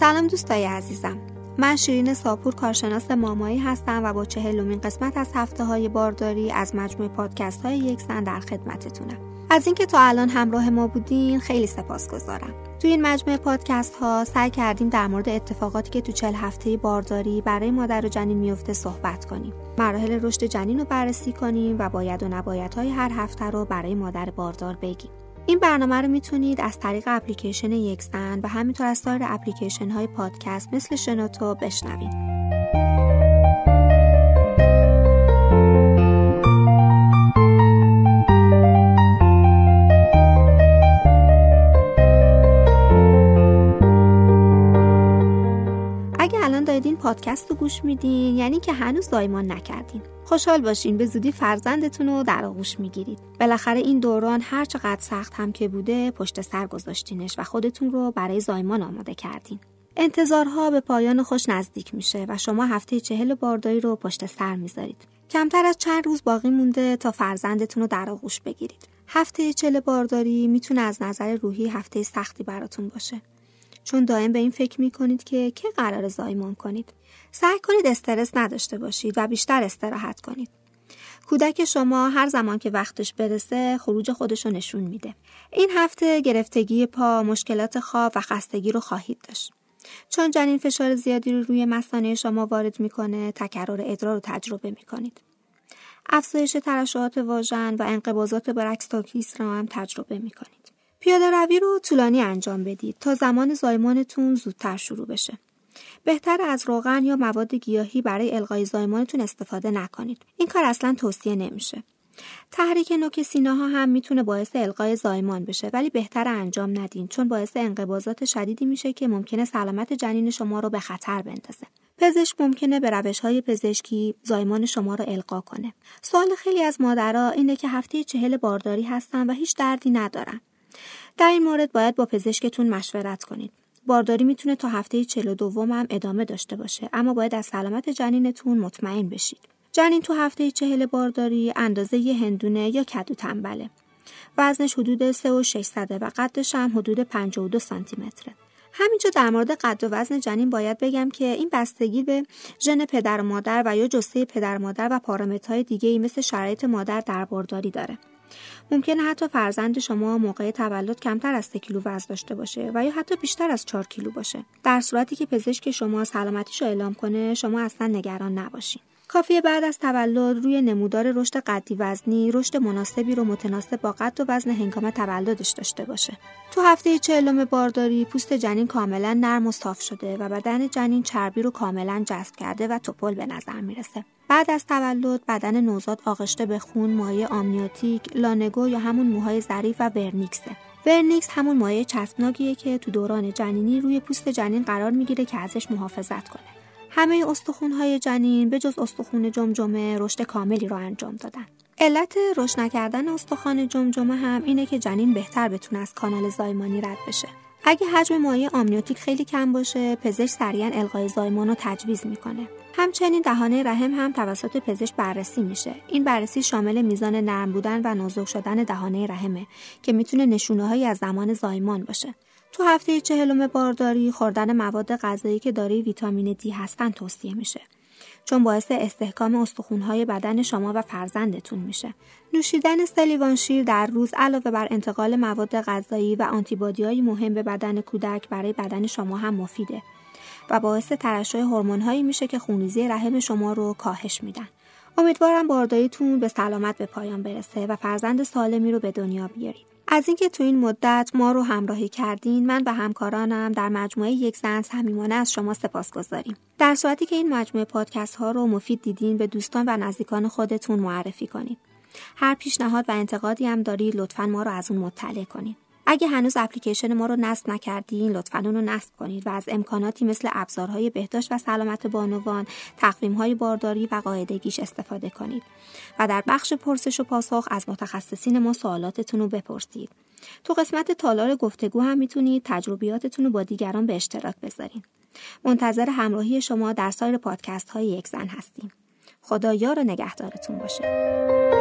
دوستای عزیزم. من شیرین ساپور کارشناس مامایی هستم و با چهلمین قسمت از هفته های بارداری از مجموع پادکست های یک زن در خدمتتونم. از اینکه تا الان همراه ما بودین خیلی سپاسگزارم. تو این مجموعه پادکست ها سعی کردیم در مورد اتفاقاتی که تو چل هفته بارداری برای مادر و جنین میفته صحبت کنیم. مراحل رشد جنین رو بررسی کنیم و باید و نباید های هر هفته رو برای مادر باردار بگیم. این برنامه رو می‌تونید از طریق اپلیکیشن یکزن و همینطور از سایر اپلیکیشن های پادکست مثل شنوتو بشنوید. پادکست رو گوش میدین یعنی که هنوز زایمان نکردین. خوشحال باشین به زودی فرزندتون رو در آغوش می‌گیرید. بالاخره این دوران هر چقدر سخت هم که بوده پشت سر گذاشتینش و خودتون رو برای زایمان آماده کردین. انتظارها به پایان خوش نزدیک میشه و شما هفته چهل بارداری رو پشت سر می‌ذارید. کمتر از چند روز باقی مونده تا فرزندتون رو در آغوش بگیرید. هفته چهل بارداری می‌تونه از نظر روحی هفته سختی براتون باشه. چون دائم به این فکر می کنید که که قرار زایمان کنید. سعی کنید استرس نداشته باشید و بیشتر استراحت کنید. کودک شما هر زمان که وقتش برسه خروج خودش رو نشون میده. این هفته گرفتگی پا مشکلات خواب و خستگی رو خواهید داشت. چون جنین فشار زیادی رو روی مثانه شما وارد می‌کنه تکرار ادرار رو تجربه می‌کنید. افزایش ترشحات واژن و انقباضات برکستاکیس را هم تجربه می‌کنید. پیاده روی رو طولانی انجام بدید تا زمان زایمانتون زودتر شروع بشه. بهتر از روغن یا مواد گیاهی برای القای زایمانتون استفاده نکنید. این کار اصلا توصیه نمیشه. تحریک نوک سینه ها هم می‌تونه باعث القای زایمان بشه ولی بهتر انجام ندین چون باعث انقباضات شدیدی میشه که ممکنه سلامت جنین شما رو به خطر بندازه. پزشک ممکنه به روش های پزشکی زایمان شما رو القا کنه. سوال خیلی از مادرها اینه که هفته چهل بارداری هستن و هیچ دردی ندارن. در این مورد باید با پزشکتون مشورت کنید. بارداری می‌تونه تا هفته 42 هم ادامه داشته باشه اما باید از سلامت جنینتون مطمئن بشید. جنین تو هفته چهل بارداری اندازه یه هندونه یا کدو تنبله. وزنش حدود 3 و 600 و قدش هم حدود 52 سانتی متره. همینجا در مورد قد و وزن جنین باید بگم که این بستگی به ژن پدر و مادر و یا جسه پدر مادر و پارامترهای دیگه ای مثل شرایط مادر در بارداری داره. ممکنه حتی فرزند شما موقع تولد کمتر از 3 کیلو وزن داشته باشه و یا حتی بیشتر از 4 کیلو باشه. در صورتی که پزشک شما سلامتیش رو اعلام کنه شما اصلا نگران نباشین. کافیه بعد از تولد روی نمودار رشد قدی وزنی رشد مناسبی رو متناسب با قد و وزن هنگام تولدش داشته باشه. تو هفته چهلم بارداری پوست جنین کاملا نرم و صاف شده و بدن جنین چربی رو کاملا جذب کرده و تپل به نظر می‌رسه. بعد از تولد بدن نوزاد آغشته به خون مایع آمنیوتیک lanugo یا همون موهای ظریف و vernix ه vernix همون مایع چسبناکیه که تو دوران جنینی روی پوست جنین قرار می‌گیره که ازش محافظت کنه همه استخونهای جنین به جز استخون جمجمه رشد کاملی رو انجام دادن. علت رشد نکردن استخوان جمجمه هم اینه که جنین بهتر بتونه از کانال زایمانی رد بشه. اگه حجم مایع آمنیوتیک خیلی کم باشه پزشک سریعا القای زایمان رو تجویز می‌کنه. همچنین دهانه رحم هم توسط پزشک بررسی میشه. این بررسی شامل میزان نرم بودن و نازک شدن دهانه رحمه که می‌تونه نشونه از زمان زایمان باشه. تو هفته چهلم بارداری خوردن مواد غذایی که دارای ویتامین دی هستن توصیه میشه چون باعث استحکام استخونهای بدن شما و فرزندتون میشه. نوشیدن سلیوان شیر در روز علاوه بر انتقال مواد غذایی و آنتیبادی مهم به بدن کودک برای بدن شما هم مفیده و باعث ترشح هورمون‌هایی میشه که خونریزی رحم شما رو کاهش میدن. امیدوارم بارداریتون به سلامت به پایان برسه و فرزند سالمی رو به دنیا بیارید. از اینکه تو این مدت ما رو همراهی کردین من و همکارانم در مجموعه یک زن صمیمانه از شما سپاس گذاریم. در صورتی که این مجموعه پادکست ها رو مفید دیدین به دوستان و نزدیکان خودتون معرفی کنید. هر پیشنهاد و انتقادی هم دارید لطفا ما رو از اون مطلع کنید. اگه هنوز اپلیکیشن ما رو نصب نکردین لطفا اون رو نصب کنید و از امکاناتی مثل ابزارهای بهداشت و سلامت بانوان های بارداری و قاعدگیش استفاده کنید. و در بخش پرسش و پاسخ از متخصصین ما سوالاتتون رو بپرسید. تو قسمت تالار گفتگو هم می‌تونید تجربیاتتون رو با دیگران به اشتراک بذارین. منتظر همراهی شما در سایر پادکست های یک زن هستیم. خدا یار و نگهدارتون باشه.